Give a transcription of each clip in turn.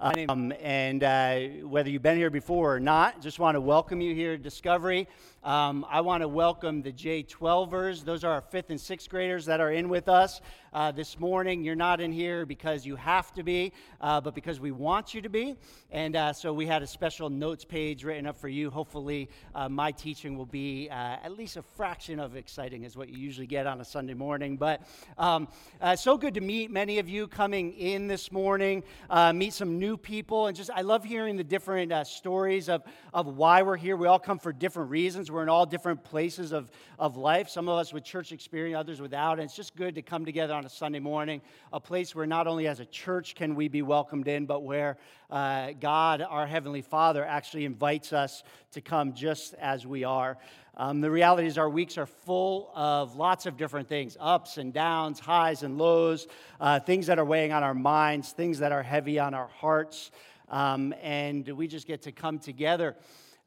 Um, and uh, whether you've been here before or not, just want to welcome you here to Discovery. Um, I want to welcome the J12ers. Those are our fifth and sixth graders that are in with us uh, this morning. You're not in here because you have to be, uh, but because we want you to be. And uh, so we had a special notes page written up for you. Hopefully, uh, my teaching will be uh, at least a fraction of exciting as what you usually get on a Sunday morning. But um, so good to meet many of you coming in this morning, meet some new people, and just I love hearing the different stories of, of why we're here. We all come for different reasons. We're in all different places of, of life, some of us with church experience, others without. And it's just good to come together on a Sunday morning, a place where not only as a church can we be welcomed in, but where uh, God, our Heavenly Father, actually invites us to come just as we are. Um, the reality is, our weeks are full of lots of different things ups and downs, highs and lows, uh, things that are weighing on our minds, things that are heavy on our hearts. Um, and we just get to come together.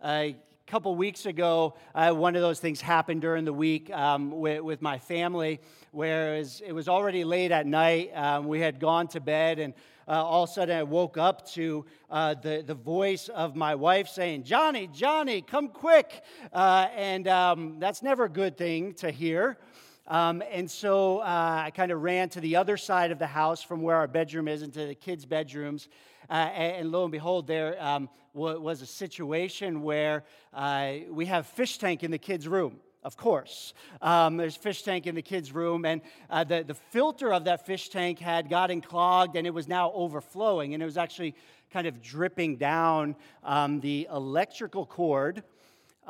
Uh, couple weeks ago, uh, one of those things happened during the week um, with, with, my family, where it was, it was already late at night. Um, we had gone to bed, and uh, all of a sudden I woke up to uh, the, the voice of my wife saying, Johnny, Johnny, come quick. Uh, and um, that's never a good thing to hear. Um, and so uh, I kind of ran to the other side of the house from where our bedroom is into the kids' bedrooms. Uh, and, lo and behold, there um, was a situation where uh, we have fish tank in the kids' room of course. Um, there's fish tank in the kids' room, and uh, the, the filter of that fish tank had gotten clogged and it was now overflowing, and it was actually kind of dripping down um, the electrical cord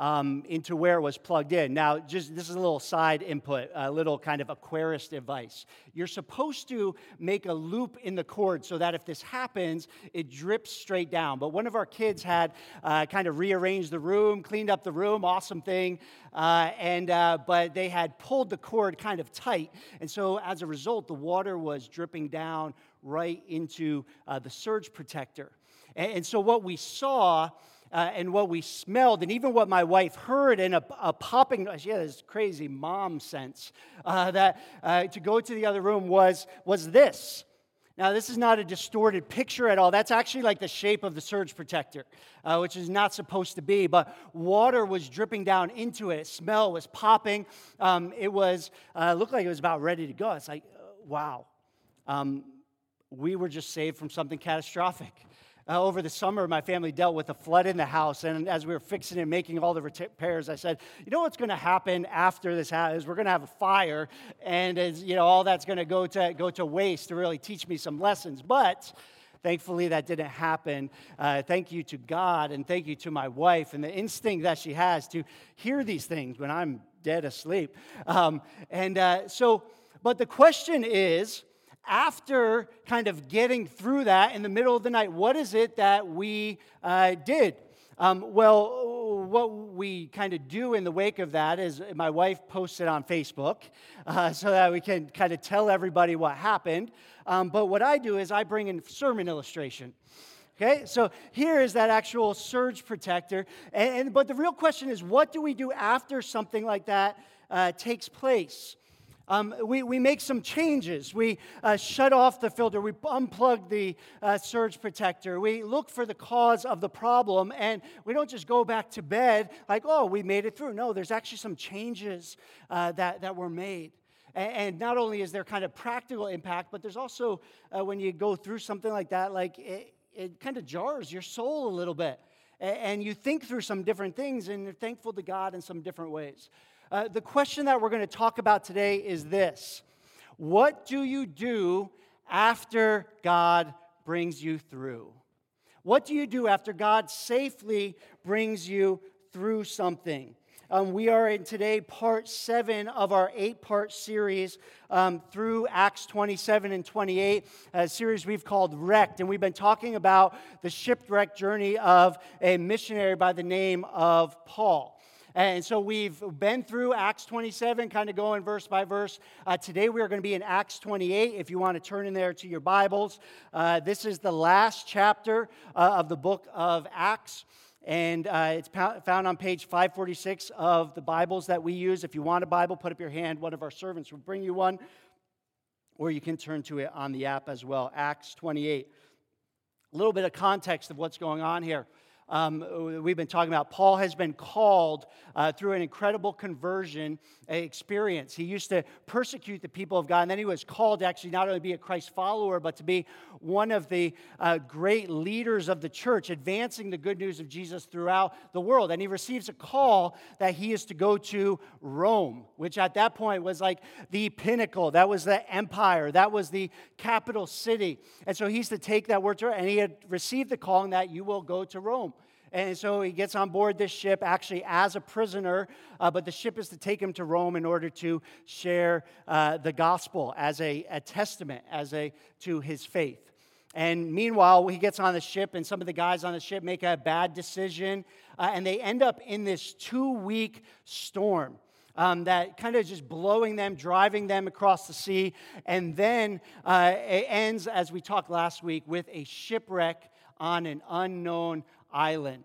um, into where it was plugged in. Now, just this is a little side input, a little kind of Aquarius device. You're supposed to make a loop in the cord so that if this happens, it drips straight down. But one of our kids had uh, kind of rearranged the room, cleaned up the room, awesome thing. Uh, and uh, but they had pulled the cord kind of tight, and so as a result, the water was dripping down right into uh, the surge protector. and, and so what we saw uh, and what we smelled, and even what my wife heard, and a, a popping, had this crazy mom sense uh, that uh, to go to the other room was, was this. Now, this is not a distorted picture at all. That's actually like the shape of the surge protector, uh, which is not supposed to be. But water was dripping down into it. Smell was popping. Um, it was uh, looked like it was about ready to go. It's like, uh, wow, um, we were just saved from something catastrophic. Uh, over the summer, my family dealt with a flood in the house, and as we were fixing and making all the repairs, I said, "You know what's going to happen after this is we're going to have a fire, and as you know, all that's going to go to go to waste to really teach me some lessons." But thankfully, that didn't happen. Uh, thank you to God, and thank you to my wife, and the instinct that she has to hear these things when I'm dead asleep. Um, and uh, so, but the question is after kind of getting through that in the middle of the night, what is it that we uh, did? Um, well, what we kind of do in the wake of that is my wife posts it on Facebook uh, so that we can kind of tell everybody what happened. Um, but what I do is I bring in sermon illustration. Okay, so here is that actual surge protector. And, and, but the real question is, what do we do after something like that uh, takes place? Um, we, we make some changes. We uh, shut off the filter. We unplug the uh, surge protector. We look for the cause of the problem. And we don't just go back to bed like, oh, we made it through. No, there's actually some changes uh, that, that were made. And, and, not only is there kind of practical impact, but there's also, uh, when you go through something like that, like it, it kind of jars your soul a little bit. And, and you think through some different things and you're thankful to God in some different ways. Uh, the question that we're going to talk about today is this What do you do after God brings you through? What do you do after God safely brings you through something? Um, we are in today part seven of our eight part series um, through Acts 27 and 28, a series we've called Wrecked. And we've been talking about the shipwreck journey of a missionary by the name of Paul. And so we've been through Acts 27, kind of going verse by verse. Uh, today we are going to be in Acts 28. If you want to turn in there to your Bibles, uh, this is the last chapter uh, of the book of Acts. And uh, it's found on page 546 of the Bibles that we use. If you want a Bible, put up your hand. One of our servants will bring you one. Or you can turn to it on the app as well. Acts 28. A little bit of context of what's going on here um, we've been talking about. Paul has been called uh, through an incredible conversion experience. He used to persecute the people of God, and then he was called to actually not only be a Christ follower, but to be one of the uh, great leaders of the church, advancing the good news of Jesus throughout the world. And he receives a call that he is to go to Rome, which at that point was like the pinnacle. That was the empire, that was the capital city. And so he's to take that word to and he had received the calling that you will go to Rome. And so he gets on board this ship actually as a prisoner, uh, but the ship is to take him to Rome in order to share uh, the gospel as a, a testament as a, to his faith. And meanwhile, he gets on the ship, and some of the guys on the ship make a bad decision, uh, and they end up in this two week storm. Um, that kind of just blowing them, driving them across the sea. And then uh, it ends, as we talked last week, with a shipwreck on an unknown island.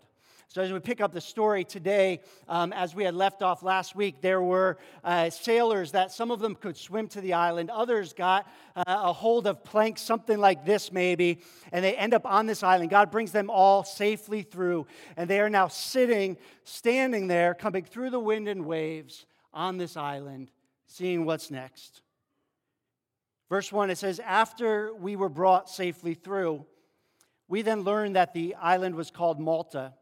So, as we pick up the story today, um, as we had left off last week, there were uh, sailors that some of them could swim to the island, others got uh, a hold of planks, something like this maybe, and they end up on this island. God brings them all safely through, and they are now sitting, standing there, coming through the wind and waves on this island, seeing what's next. Verse 1 it says, After we were brought safely through, we then learned that the island was called Malta.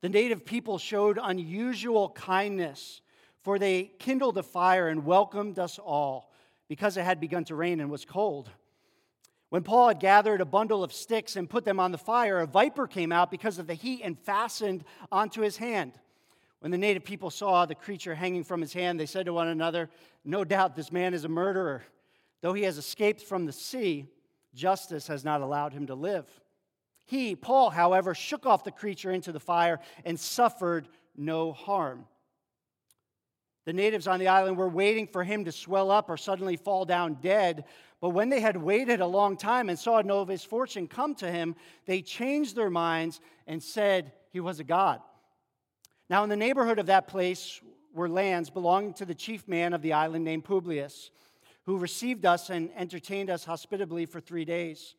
The native people showed unusual kindness, for they kindled a fire and welcomed us all because it had begun to rain and was cold. When Paul had gathered a bundle of sticks and put them on the fire, a viper came out because of the heat and fastened onto his hand. When the native people saw the creature hanging from his hand, they said to one another, No doubt this man is a murderer. Though he has escaped from the sea, justice has not allowed him to live. He, Paul, however, shook off the creature into the fire and suffered no harm. The natives on the island were waiting for him to swell up or suddenly fall down dead. But when they had waited a long time and saw no misfortune come to him, they changed their minds and said he was a god. Now, in the neighborhood of that place were lands belonging to the chief man of the island named Publius who received us and entertained us hospitably for three days.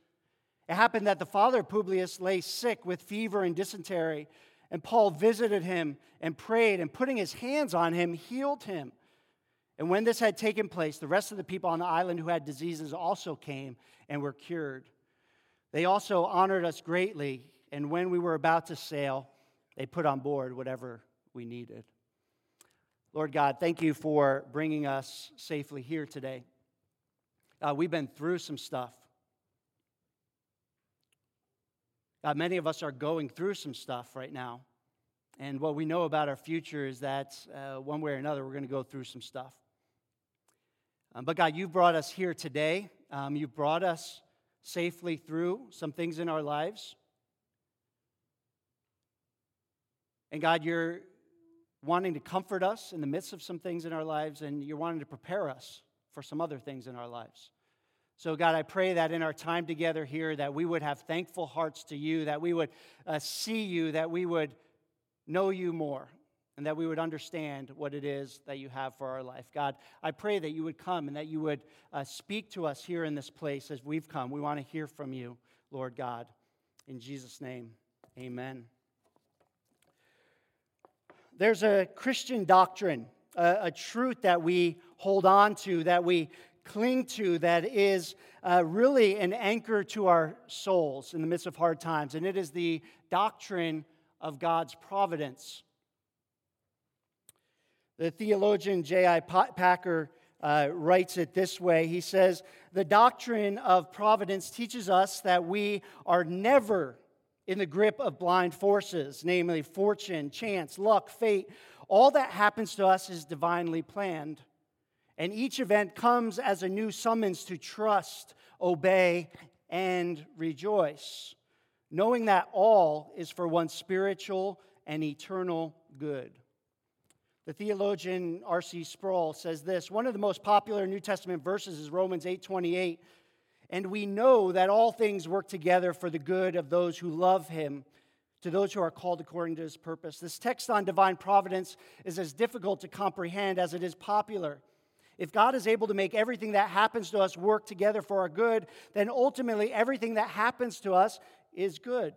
It happened that the father of Publius lay sick with fever and dysentery, and Paul visited him and prayed, and putting his hands on him, healed him. And when this had taken place, the rest of the people on the island who had diseases also came and were cured. They also honored us greatly, and when we were about to sail, they put on board whatever we needed. Lord God, thank you for bringing us safely here today. Uh, we've been through some stuff. Uh, many of us are going through some stuff right now. And what we know about our future is that uh, one way or another, we're going to go through some stuff. Um, but God, you've brought us here today. Um, you've brought us safely through some things in our lives. And God, you're wanting to comfort us in the midst of some things in our lives, and you're wanting to prepare us for some other things in our lives. So, God, I pray that in our time together here, that we would have thankful hearts to you, that we would uh, see you, that we would know you more, and that we would understand what it is that you have for our life. God, I pray that you would come and that you would uh, speak to us here in this place as we've come. We want to hear from you, Lord God. In Jesus' name, amen. There's a Christian doctrine, a, a truth that we hold on to, that we cling to, that is uh, really an anchor to our souls in the midst of hard times, and it is the doctrine of God's providence. The theologian J.I. Packer uh, writes it this way He says, The doctrine of providence teaches us that we are never in the grip of blind forces, namely fortune, chance, luck, fate. All that happens to us is divinely planned. And each event comes as a new summons to trust, obey, and rejoice, knowing that all is for one's spiritual and eternal good. The theologian R.C. Sproul says this One of the most popular New Testament verses is Romans 8:28. And we know that all things work together for the good of those who love him, to those who are called according to his purpose. This text on divine providence is as difficult to comprehend as it is popular. If God is able to make everything that happens to us work together for our good, then ultimately everything that happens to us is good.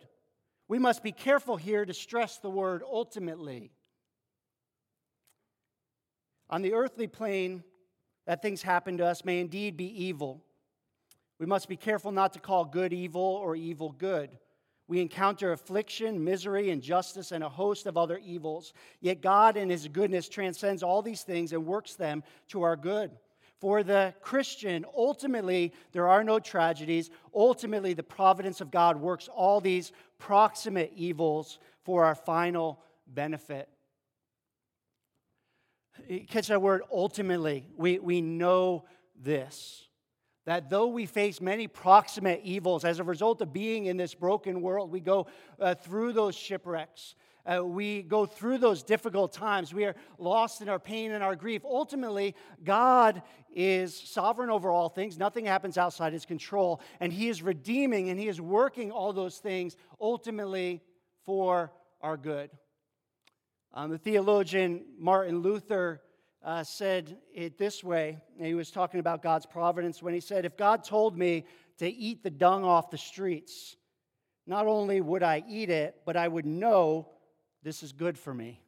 We must be careful here to stress the word ultimately. On the earthly plane, that things happen to us may indeed be evil. We must be careful not to call good evil or evil good. We encounter affliction, misery, injustice, and a host of other evils. Yet God, in His goodness, transcends all these things and works them to our good. For the Christian, ultimately, there are no tragedies. Ultimately, the providence of God works all these proximate evils for our final benefit. Catch that word ultimately. We, we know this that though we face many proximate evils as a result of being in this broken world, we go uh, through those shipwrecks. Uh, we go through those difficult times. We are lost in our pain and our grief. Ultimately, God is sovereign over all things. Nothing happens outside his control. And he is redeeming and he is working all those things ultimately for our good. Um, the theologian Martin Luther uh, said it this way. he was talking about God's providence when he said, If God told me to eat the dung off the streets, not only would I eat it, but I would know this is good for me.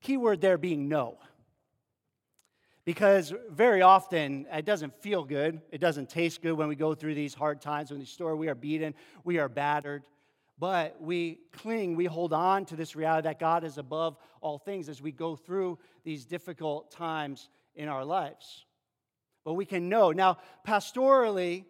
Keyword there being know. Because very often it doesn't feel good. It doesn't taste good when we go through these hard times. When we store, we are beaten, we are battered but we cling, we hold on to this reality that God is above all things as we go through these difficult times in our lives. But we can know. Now, pastorally,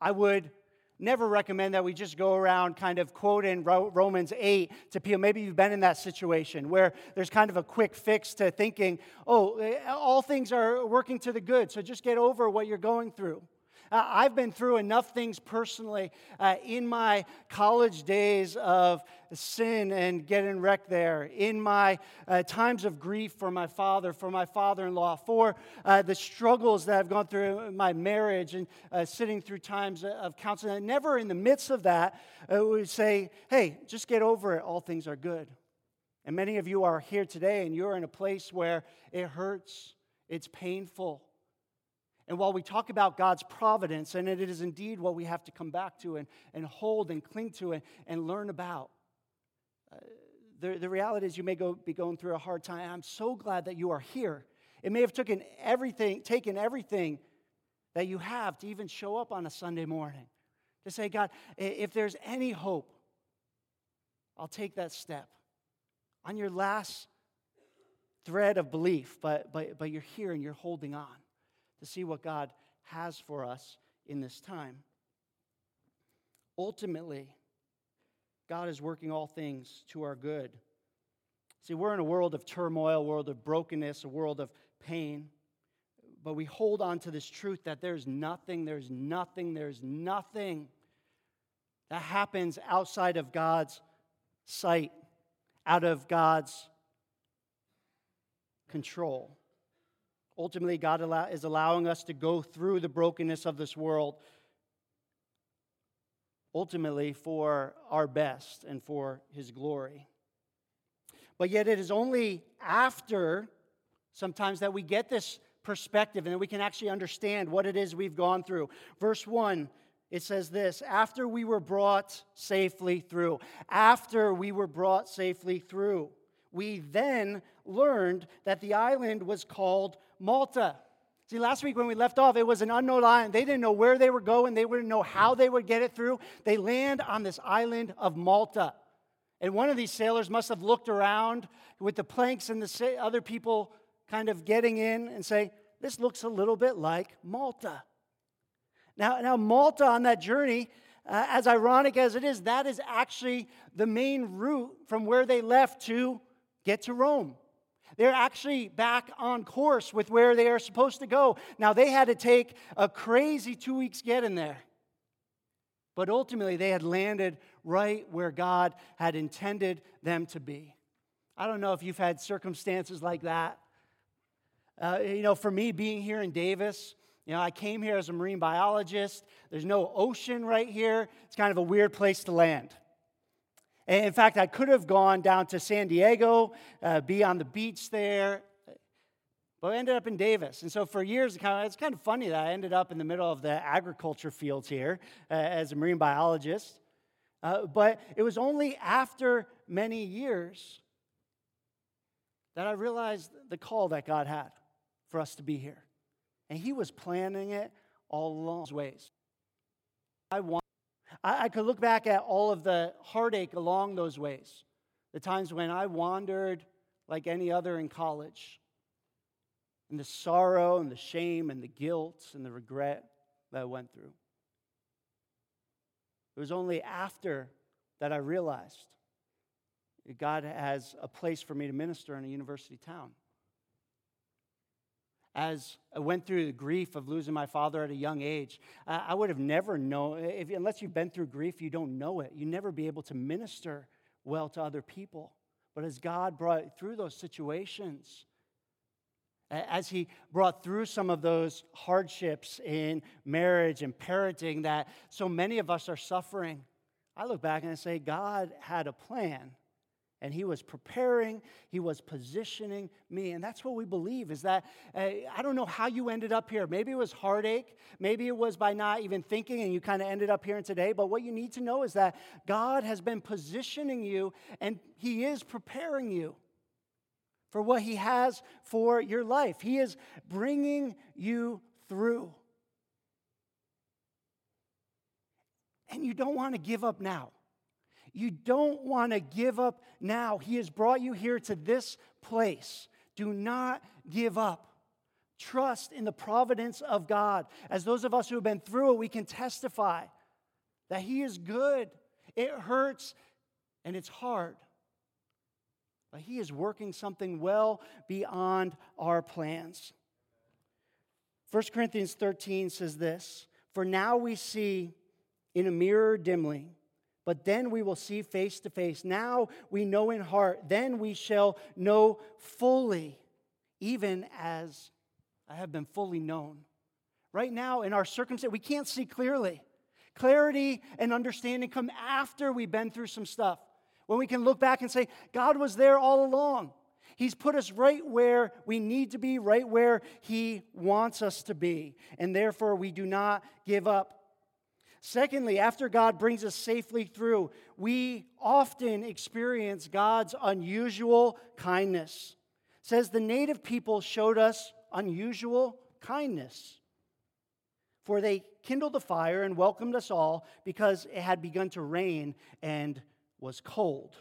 I would never recommend that we just go around kind of quoting Romans 8 to people. Maybe you've been in that situation where there's kind of a quick fix to thinking, oh, eh, all things are working to the good, so just get over what you're going through. Uh, I've been through enough things personally uh, in my college days of sin and getting wrecked there, in my uh, times of grief for my father, for my father in law, for uh, the struggles that I've gone through in my marriage and uh, sitting through times of counseling. And never in the midst of that uh, would say, hey, just get over it. All things are good. And many of you are here today and you're in a place where it hurts, it's painful. And while we talk about God's providence, and it is indeed what we have to come back to and, and hold and cling to and, and learn about, uh, the, the reality is you may go, be going through a hard time. I'm so glad that you are here. It may have taken everything, taken everything that you have to even show up on a Sunday morning to say, God, if there's any hope, I'll take that step. On your last thread of belief, but, but, but you're here and you're holding on to see what God has for us in this time. Ultimately, God is working all things to our good. See, we're in a world of turmoil, a world of brokenness, a world of pain. But we hold on to this truth that there's nothing, there's nothing, there's nothing that happens outside of God's sight, out of God's control. Ultimately, God is allowing us to go through the brokenness of this world, ultimately for our best and for His glory. But yet, it is only after sometimes that we get this perspective and that we can actually understand what it is we've gone through. Verse 1 it says this after we were brought safely through, after we were brought safely through, we then learned that the island was called Malta. See, last week when we left off, it was an unknown island. They didn't know where they were going, they wouldn't know how they would get it through. They land on this island of Malta. And one of these sailors must have looked around with the planks and the other people kind of getting in and say, This looks a little bit like Malta. Now, now Malta on that journey, uh, as ironic as it is, that is actually the main route from where they left to get to Rome. They're actually back on course with where they are supposed to go. Now, they had to take a crazy two weeks getting there. But ultimately, they had landed right where God had intended them to be. I don't know if you've had circumstances like that. Uh, you know, for me, being here in Davis, you know, I came here as a marine biologist. There's no ocean right here. It's kind of a weird place to land. In fact, I could have gone down to San Diego, uh, be on the beach there, but I ended up in Davis. And so for years, it's kind of funny that I ended up in the middle of the agriculture fields here uh, as a marine biologist. Uh, but it was only after many years that I realized the call that God had for us to be here. And He was planning it all along His ways. I, want, I, I could look back at all of the heartache along those ways, the times when I wandered like any other in college, and the sorrow and the shame and the guilt and the regret that I went through. It was only after that I realized God has a place for me to minister in a university town. As I went through the grief of losing my father at a young age, I would have never known, if, unless you've been through grief, you don't know it. You never be able to minister well to other people. But as God brought through those situations, as he brought through some of those hardships in marriage and parenting that so many of us are suffering, I look back and I say, God had a plan. And he was preparing, he was positioning me. And that's what we believe is that uh, I don't know how you ended up here. Maybe it was heartache. Maybe it was by not even thinking and you kind of ended up here today. But what you need to know is that God has been positioning you and he is preparing you for what He has for your life. He is bringing you through. And you don't want to give up now. You don't want to give up now. He has brought you here to this place. Do not give up. Trust in the providence of God. As those of us who have been through it, we can testify that He is good. It hurts and it's hard. But He is working something well beyond our plans. 1 Corinthians 13 says this For now we see in a mirror dimly, but then we will see face to face. Now we know in heart, then we shall know fully, even as I have been fully known. Right now, in our circumstance, we can't see clearly. Clarity and understanding come after we've been through some stuff. When we can look back and say, God was there all along. He's put us right where we need to be, right where He wants us to be. And therefore, we do not give up. Secondly, after God brings us safely through, we often experience God's unusual kindness. It says the native people showed us unusual kindness. For they kindled a fire and welcomed us all because it had begun to rain and was cold.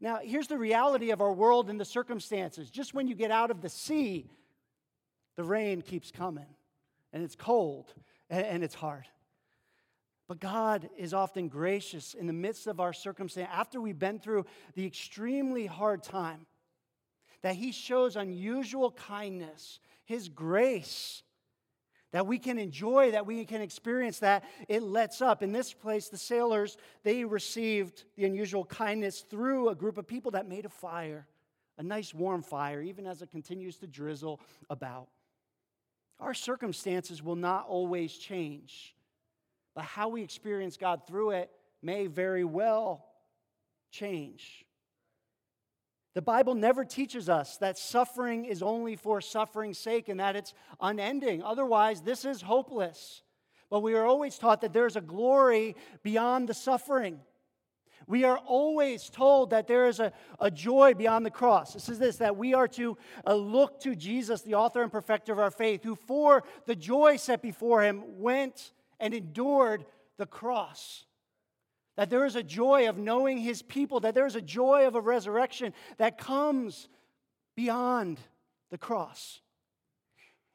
Now, here's the reality of our world and the circumstances. Just when you get out of the sea, the rain keeps coming, and it's cold, and it's hard. But God is often gracious in the midst of our circumstance. After we've been through the extremely hard time, that He shows unusual kindness, His grace, that we can enjoy, that we can experience, that it lets up. In this place, the sailors, they received the unusual kindness through a group of people that made a fire, a nice warm fire, even as it continues to drizzle about. Our circumstances will not always change, but how we experience God through it may very well change. The Bible never teaches us that suffering is only for suffering's sake and that it's unending. Otherwise, this is hopeless. But we are always taught that there's a glory beyond the suffering. We are always told that there is a, a joy beyond the cross. This is this that we are to uh, look to Jesus, the author and perfecter of our faith, who for the joy set before him went and endured the cross. That there is a joy of knowing his people, that there is a joy of a resurrection that comes beyond the cross.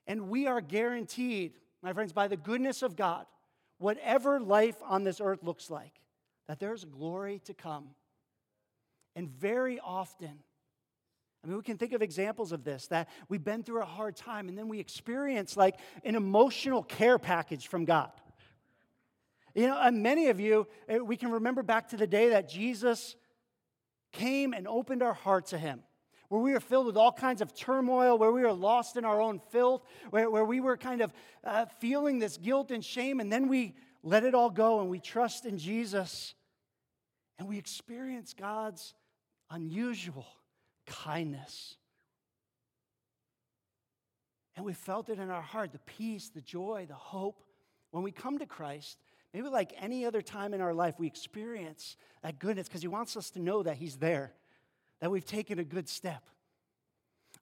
And we are guaranteed, my friends, by the goodness of God, whatever life on this earth looks like, that there's glory to come. And very often, I mean, we can think of examples of this that we've been through a hard time and then we experience like an emotional care package from God. You know, and many of you, eh, we can remember back to the day that Jesus came and opened our heart to Him, where we were filled with all kinds of turmoil, where we were lost in our own filth, where, where we were kind of uh, feeling this guilt and shame, and then we let it all go and we trust in Jesus. And we experience God's unusual kindness. And we felt it in our heart the peace, the joy, the hope. When we come to Christ, maybe like any other time in our life, we experience that goodness because He wants us to know that He's there, that we've taken a good step.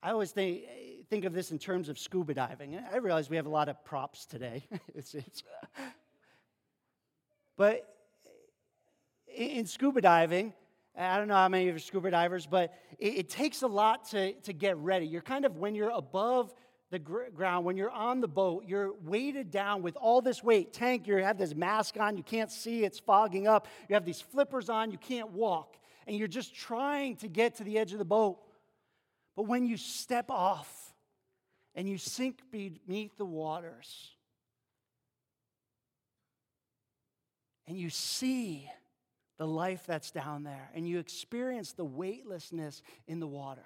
I always think, think of this in terms of scuba diving. I realize we have a lot of props today. it's, it's, but in scuba diving, I don't know how many of you are scuba divers, but it, it takes a lot to, to get ready. You're kind of, when you're above the gr- ground, when you're on the boat, you're weighted down with all this weight. Tank, you have this mask on, you can't see, it's fogging up. You have these flippers on, you can't walk. And you're just trying to get to the edge of the boat. But when you step off and you sink beneath the waters, and you see the life that's down there, and you experience the weightlessness in the water.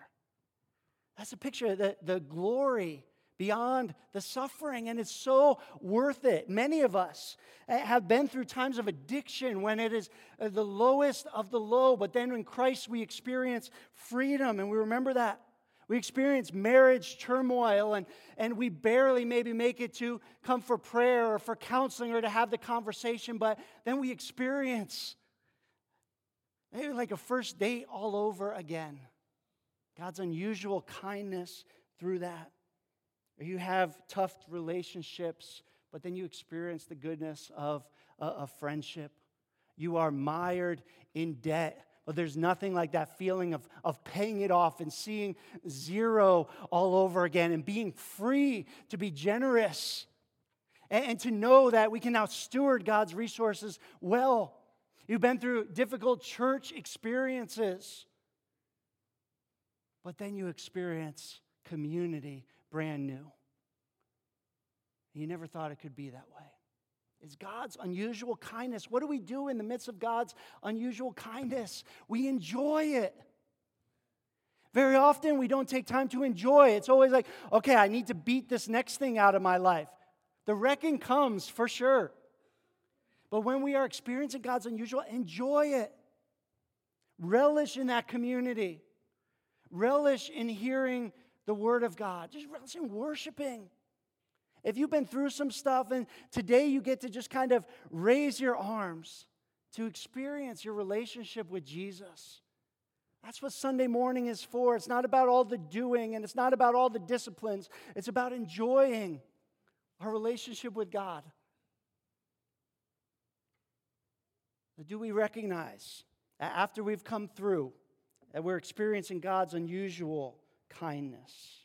That's a picture of the, the glory beyond the suffering, and it's so worth it. Many of us eh, have been through times of addiction when it is uh, the lowest of the low, but then in Christ we experience freedom, and we remember that. We experience marriage turmoil, and, and we barely maybe make it to come for prayer or for counseling or to have the conversation, but then we experience maybe like a first date all over again. God's unusual kindness through that. Or you have tough relationships, but then you experience the goodness of uh, a, a friendship. You are mired in debt, but there's nothing like that feeling of, of paying it off and seeing zero all over again and being free to be generous and, and to know that we can now steward God's resources well. You've been through difficult church experiences, but then you experience community brand new. You never thought it could be that way. It's God's unusual kindness. What do we do in the midst of God's unusual kindness? We enjoy it. Very often, we don't take time to enjoy. It's always like, okay, I need to beat this next thing out of my life. The wrecking comes for sure. But when we are experiencing God's unusual, enjoy it. Relish in that community. Relish in hearing the word of God. Just relish in worshiping. If you've been through some stuff and today you get to just kind of raise your arms to experience your relationship with Jesus. That's what Sunday morning is for. It's not about all the doing and it's not about all the disciplines. It's about enjoying our relationship with God. Do we recognize after we've come through that we're experiencing God's unusual kindness?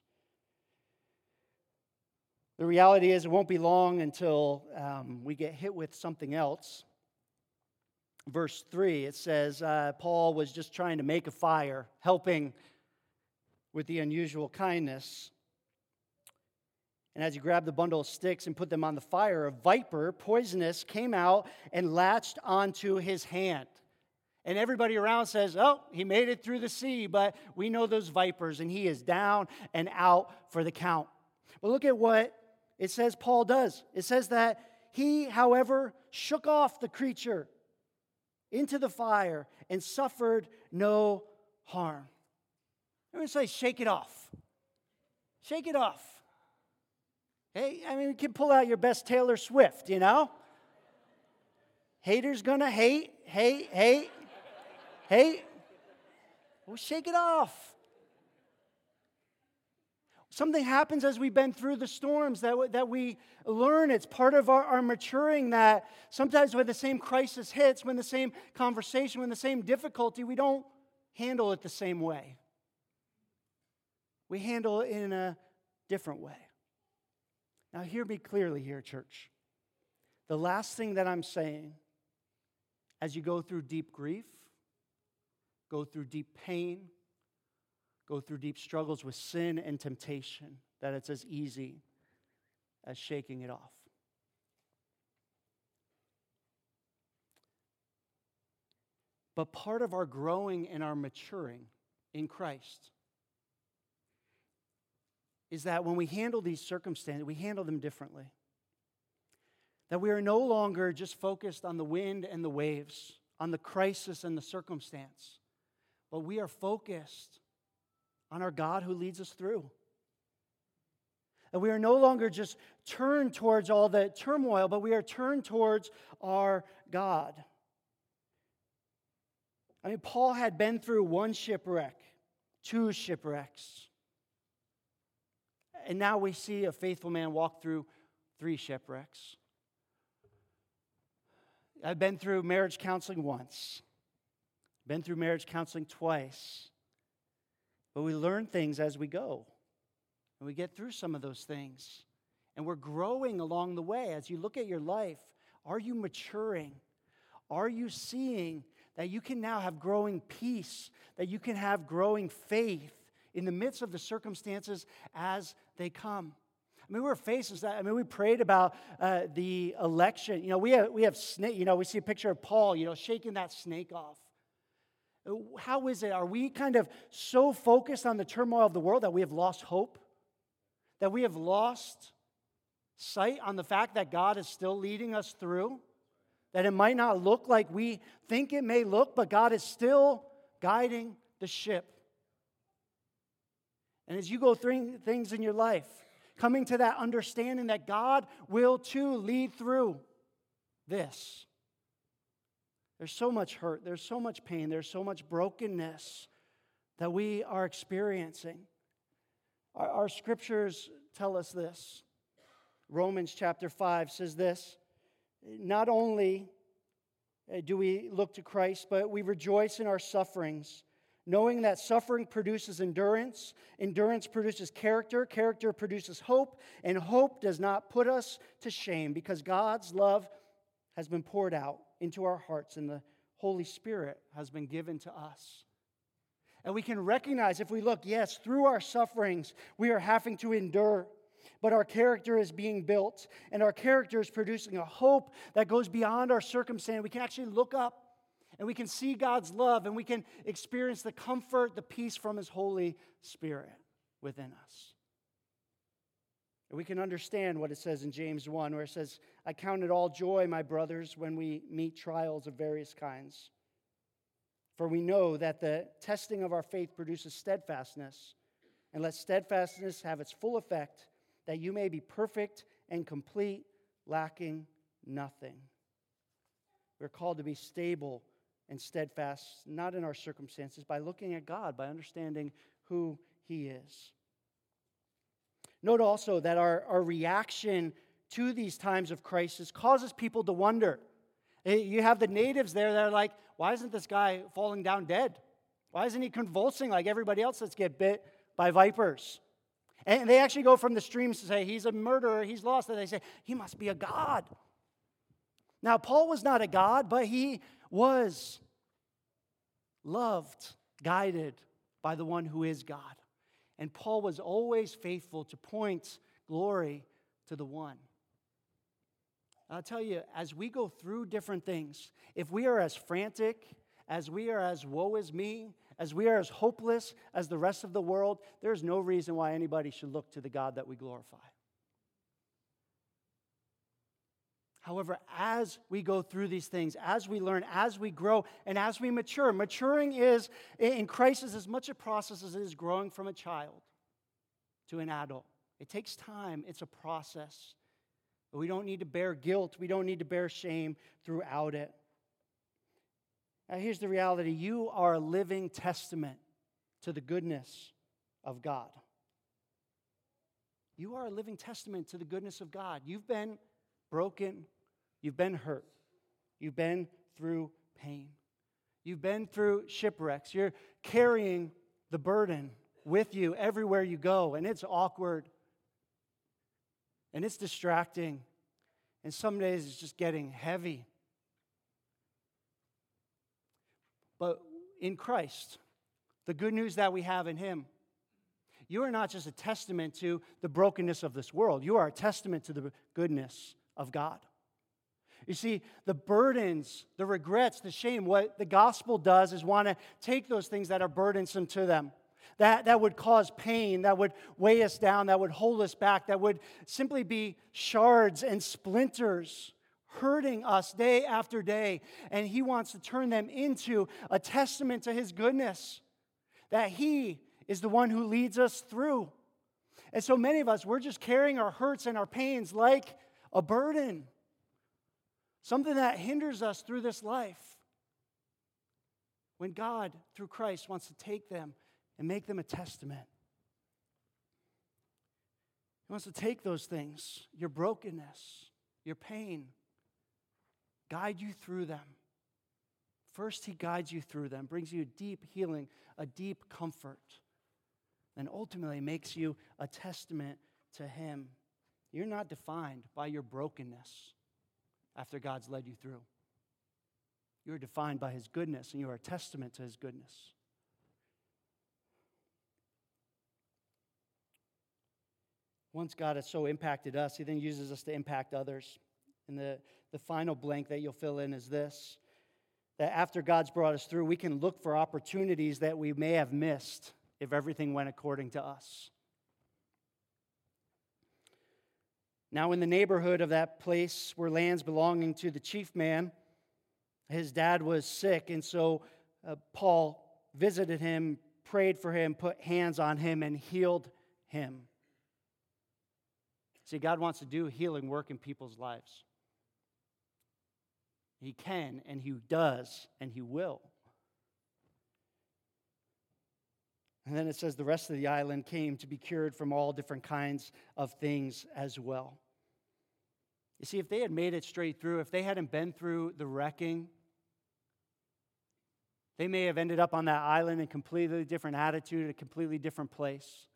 The reality is, it won't be long until um, we get hit with something else. Verse 3, it says, uh, Paul was just trying to make a fire, helping with the unusual kindness. And as he grabbed the bundle of sticks and put them on the fire, a viper, poisonous, came out and latched onto his hand. And everybody around says, Oh, he made it through the sea, but we know those vipers, and he is down and out for the count. But look at what it says Paul does. It says that he, however, shook off the creature into the fire and suffered no harm. I'm say, shake it off. Shake it off. Hey, I mean, you can pull out your best Taylor Swift, you know? Haters gonna hate, hate, hate, hate. Well, shake it off. Something happens as we've been through the storms that, that we learn. It's part of our, our maturing that sometimes when the same crisis hits, when the same conversation, when the same difficulty, we don't handle it the same way. We handle it in a different way. Now, hear me clearly here, church. The last thing that I'm saying as you go through deep grief, go through deep pain, go through deep struggles with sin and temptation, that it's as easy as shaking it off. But part of our growing and our maturing in Christ is that when we handle these circumstances, we handle them differently. That we are no longer just focused on the wind and the waves on the crisis and the circumstance, but we are focused on our God who leads us through. And we are no longer just turned towards all the turmoil, but we are turned towards our God. I mean, Paul had been through one shipwreck, two shipwrecks. And now we see a faithful man walk through three shipwrecks. I've been through marriage counseling once, been through marriage counseling twice. But we learn things as we go. And we get through some of those things. And we're growing along the way. As you look at your life, are you maturing? Are you seeing that you can now have growing peace, that you can have growing faith in the midst of the circumstances as they come? I mean, we were faced that. I mean, we prayed about uh, the election. You know, we have, we have snake, you know, we see a picture of Paul, you know, shaking that snake off. How is it? Are we kind of so focused on the turmoil of the world that we have lost hope? That we have lost sight on the fact that God is still leading us through? That it might not look like we think it may look, but God is still guiding the ship. And as you go through things in your life, coming to that understanding that God will too lead through this. There's so much hurt, there's so much pain, there's so much brokenness that we are experiencing. Our, our scriptures tell us this. Romans chapter 5 says this Not only uh, do we look to Christ, but we rejoice in our sufferings knowing that suffering produces endurance, endurance produces character, character produces hope, and hope does not put us to shame because God's love has been poured out into our hearts and the Holy Spirit has been given to us. And we can recognize if we look, yes, through our sufferings, we are having to endure. But our character is being built, and our character is producing a hope that goes beyond our circumstance. We can actually look up and we can see God's love and we can experience the comfort, the peace from His Holy Spirit within us. We can understand what it says in James 1, where it says, I count it all joy, my brothers, when we meet trials of various kinds. For we know that the testing of our faith produces steadfastness, and let steadfastness have its full effect, that you may be perfect and complete, lacking nothing. We're called to be stable and steadfast, not in our circumstances, by looking at God, by understanding who He is. Note also that our, our reaction to these times of crisis causes people to wonder. You have the natives there that are like, why isn't this guy falling down dead? Why isn't he convulsing like everybody else that's get bit by vipers? And they actually go from the streams to say, he's a murderer, he's lost. And they say, he must be a god. Now, Paul was not a god, but he was loved, guided by the one who is God. And Paul was always faithful to point glory to the one. I'll tell you, as we go through different things, if we are as frantic, as we are as woe is me, as we are as hopeless as the rest of the world, there's no reason why anybody should look to the God that we glorify. However, as we go through these things, as we learn, as we grow, and as we mature, maturing is in Christ is as much a process as it is growing from a child to an adult. It takes time, it's a process. We don't need to bear guilt, we don't need to bear shame throughout it. Now, here's the reality you are a living testament to the goodness of God. You are a living testament to the goodness of God. You've been broken, You've been hurt. You've been through pain. You've been through shipwrecks. You're carrying the burden with you everywhere you go, and it's awkward and it's distracting. And some days it's just getting heavy. But in Christ, the good news that we have in Him, you are not just a testament to the brokenness of this world, you are a testament to the goodness of God. You see, the burdens, the regrets, the shame, what the gospel does is want to take those things that are burdensome to them, that, that would cause pain, that would weigh us down, that would hold us back, that would simply be shards and splinters, hurting us day after day. And He wants to turn them into a testament to His goodness, that He is the one who leads us through. And so many of us, we're just carrying our hurts and our pains like a burden, something that hinders us through this life. When God, through Christ, wants to take them and make them a testament. He wants to take those things, your brokenness, your pain, guide you through them. First, He guides you through them, brings you deep healing, a deep comfort, and ultimately makes you a testament to Him. You're not defined by your brokenness after God's led you through. You are defined by His goodness, and you are a testament to His goodness. Once God has so impacted us, He then uses us to impact others. And the, the final blank that you'll fill in is this that after God's brought us through, we can look for opportunities that we may have missed if everything went according to us. Now, in the neighborhood of that place were lands belonging to the chief man, his dad was sick, and so uh, Paul visited him, prayed for him, put hands on him, and healed him. See, God wants to do healing work in people's lives. He can, and He does, and He will. And then it says the rest of the island came to be cured from all different kinds of things as well. You see, if they had made it straight through, if they hadn't been through the wrecking, they may have ended up on that island in a completely different attitude, a completely different place.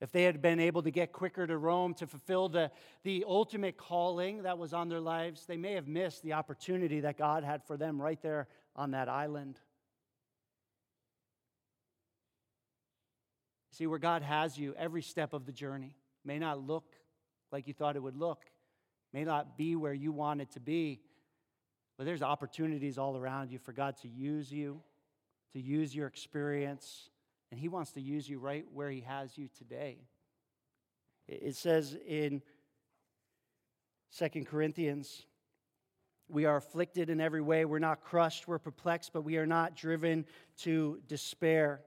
If they had been able to get quicker to Rome to fulfill the, the ultimate calling that was on their lives, they may have missed the opportunity that God had for them right there on that island. See, where God has you, every step of the journey may not look like you thought it would look, may not be where you want it to be, but there's opportunities all around you for God to use you, to use your experience and He wants to use you right where He has you today. It says in Second Corinthians, we are afflicted in every way. We're not crushed, we're perplexed, but we are not driven to despair.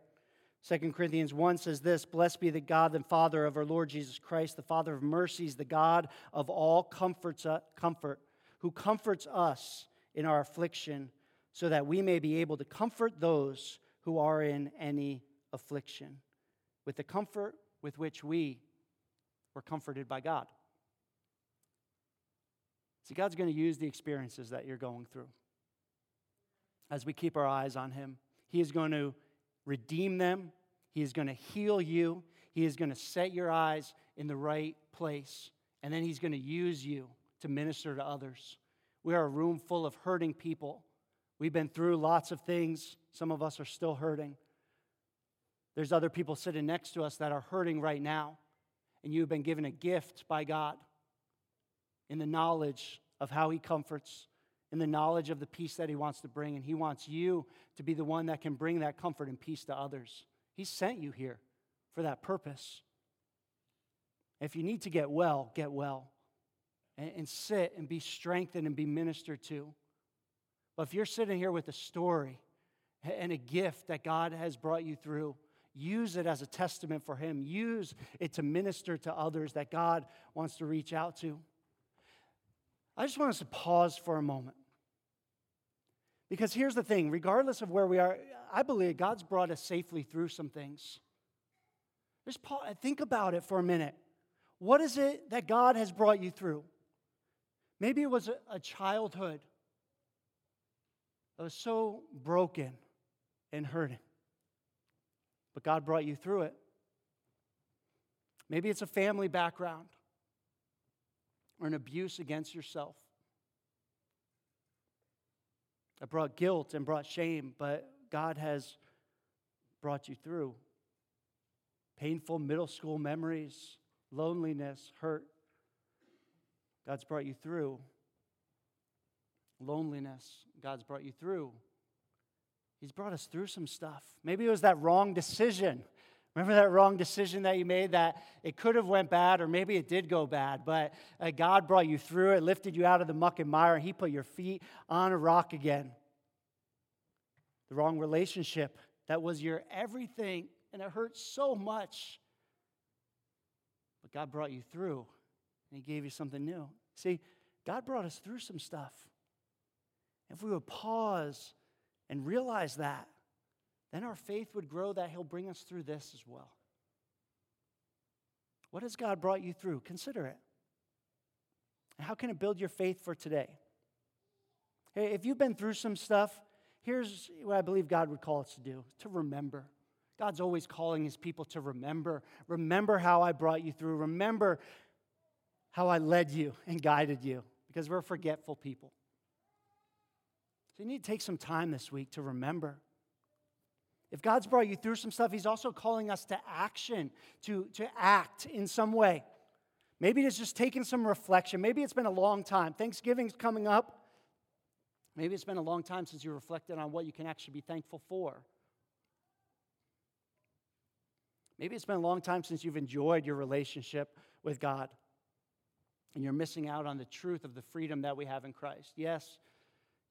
2 Corinthians 1 says this Blessed be the God and Father of our Lord Jesus Christ, the Father of mercies, the God of all comforts, uh, comfort, who comforts us in our affliction, so that we may be able to comfort those who are in any affliction with the comfort with which we were comforted by God. See, God's going to use the experiences that you're going through as we keep our eyes on Him. He is going to redeem them, He is going to heal you, He is going to set your eyes in the right place, and then He's going to use you to minister to others. We are a room full of hurting people. We've been through lots of things. Some of us are still hurting. There's other people sitting next to us that are hurting right now, and you've been given a gift by God in the knowledge of how He comforts, in the knowledge of the peace that He wants to bring, and He wants you to be the one that can bring that comfort and peace to others. He sent you here for that purpose. If you need to get well, get well. And, and sit and be strengthened and be ministered to. But if you're sitting here with a story and a gift that God has brought you through, Use it as a testament for Him. Use it to minister to others that God wants to reach out to. I just want us to pause for a moment. Because here's the thing regardless of where we are, I believe God's brought us safely through some things. Just pause, think about it for a minute. What is it that God has brought you through? Maybe it was a, childhood that was so broken and hurting but God brought you through it. Maybe it's a family background or an abuse against yourself that brought guilt and brought shame, but God has brought you through. Painful middle school memories, loneliness, hurt. God's brought you through. Loneliness, God's brought you through. He's brought us through some stuff. Maybe it was that wrong decision Remember that wrong decision that you made that it could have went bad or maybe it did go bad, but uh, God brought you through it, lifted you out of the muck and mire, and He put your feet on a rock again. The wrong relationship that was your everything, and it hurt so much. But God brought you through, and He gave you something new. See, God brought us through some stuff. If we would pause and realize that, then our faith would grow that He'll bring us through this as well. What has God brought you through? Consider it. How can it build your faith for today? Hey, if you've been through some stuff, here's what I believe God would call us to do to remember. God's always calling his people to remember. Remember how I brought you through. Remember how I led you and guided you because we're forgetful people. So you need to take some time this week to remember. If God's brought you through some stuff, He's also calling us to action, to, to act in some way. Maybe it's just taking some reflection. Maybe it's been a long time. Thanksgiving's coming up. Maybe it's been a long time since you reflected on what you can actually be thankful for. Maybe it's been a long time since you've enjoyed your relationship with God and you're missing out on the truth of the freedom that we have in Christ. Yes,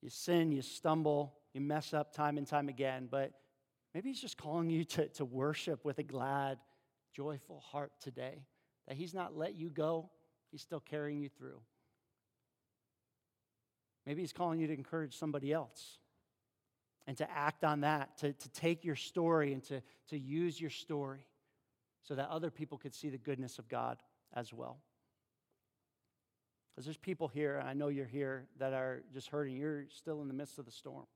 you sin, you stumble, you mess up time and time again, but Maybe He's just calling you to, to worship with a glad, joyful heart today. That He's not let you go, He's still carrying you through. Maybe He's calling you to encourage somebody else and to act on that, to, to take your story and to, to use your story so that other people could see the goodness of God as well. Because there's people here, and I know you're here, that are just hurting. You're still in the midst of the storm.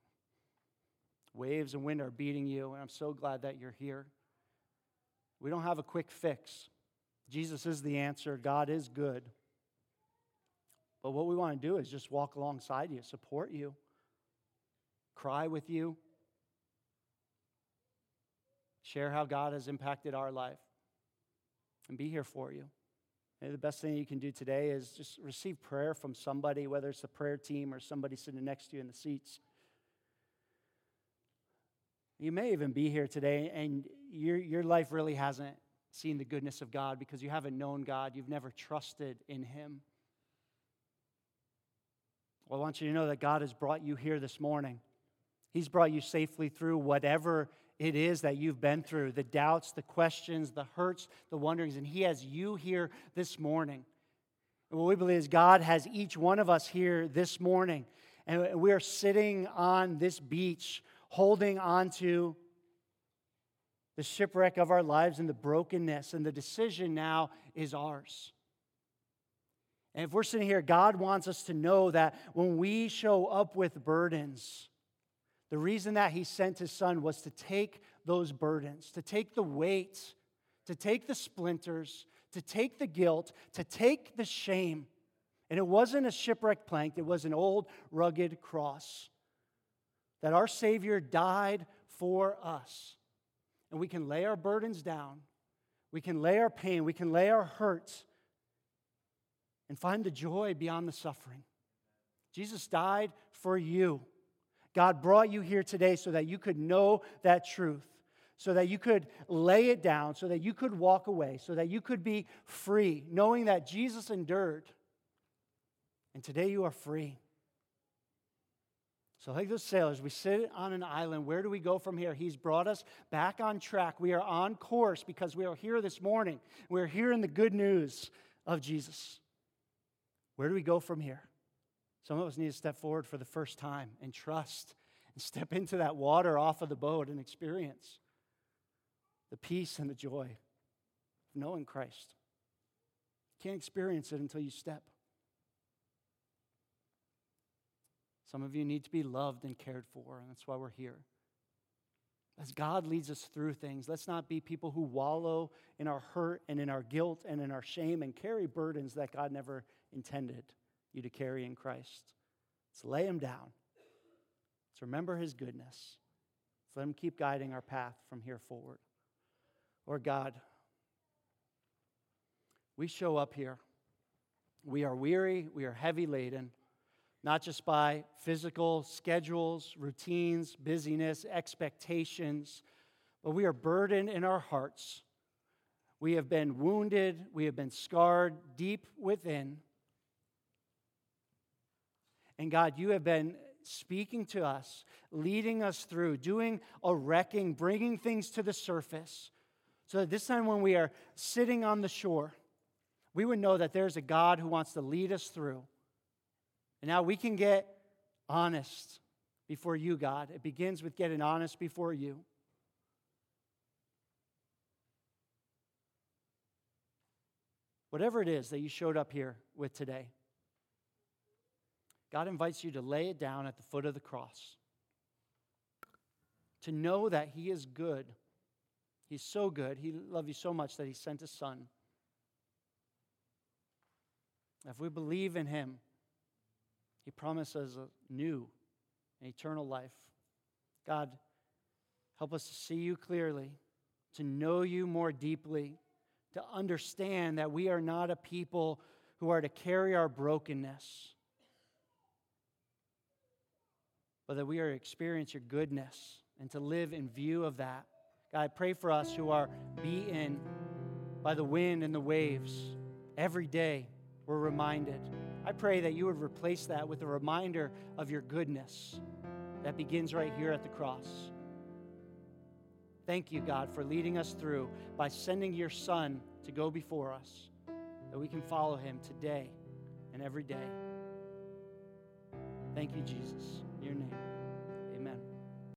Waves and wind are beating you, and I'm so glad that you're here. We don't have a quick fix. Jesus is the answer, God is good. But what we want to do is just walk alongside you, support you, cry with you, share how God has impacted our life, and be here for you. The best thing you can do today is just receive prayer from somebody, whether it's the prayer team or somebody sitting next to you in the seats. You may even be here today and your, your life really hasn't seen the goodness of God because you haven't known God. You've never trusted in Him. Well, I want you to know that God has brought you here this morning. He's brought you safely through whatever it is that you've been through the doubts, the questions, the hurts, the wonderings, and He has you here this morning. And what we believe is God has each one of us here this morning. And we are sitting on this beach holding on to the shipwreck of our lives and the brokenness, and the decision now is ours. And if we're sitting here, God wants us to know that when we show up with burdens, the reason that He sent His Son was to take those burdens, to take the weight, to take the splinters, to take the guilt, to take the shame. And it wasn't a shipwreck plank, it was an old rugged cross that our Savior died for us. And we can lay our burdens down, we can lay our pain, we can lay our hurts, and find the joy beyond the suffering. Jesus died for you. God brought you here today so that you could know that truth, so that you could lay it down, so that you could walk away, so that you could be free, knowing that Jesus endured. And today you are free. So, like those sailors, we sit on an island. Where do we go from here? He's brought us back on track. We are on course because we are here this morning. We're hearing the good news of Jesus. Where do we go from here? Some of us need to step forward for the first time and trust and step into that water off of the boat and experience the peace and the joy of knowing Christ. You can't experience it until you step. Some of you need to be loved and cared for, and that's why we're here. As God leads us through things, let's not be people who wallow in our hurt and in our guilt and in our shame and carry burdens that God never intended you to carry in Christ. Let's lay them down. Let's remember his goodness. Let's let him keep guiding our path from here forward. Lord God, we show up here. We are weary, we are heavy laden not just by physical schedules, routines, busyness, expectations, but we are burdened in our hearts. We have been wounded, we have been scarred deep within. And God, you have been speaking to us, leading us through, doing a wrecking, bringing things to the surface. So that this time when we are sitting on the shore, we would know that there's a God who wants to lead us through. And now we can get honest before you, God. It begins with getting honest before you. Whatever it is that you showed up here with today, God invites you to lay it down at the foot of the cross. To know that He is good. He's so good. He loved you so much that He sent His Son. If we believe in Him, He promises a new and eternal life. God, help us to see you clearly, to know you more deeply to understand that we are not a people who are to carry our brokenness, but that we are to experience your goodness and to live in view of that. God, I pray for us who are beaten by the wind and the waves. Every day we're reminded. I pray that you would replace that with a reminder of your goodness that begins right here at the cross. Thank you, God, for leading us through by sending your Son to go before us, that we can follow him today and every day. Thank you, Jesus. In your name.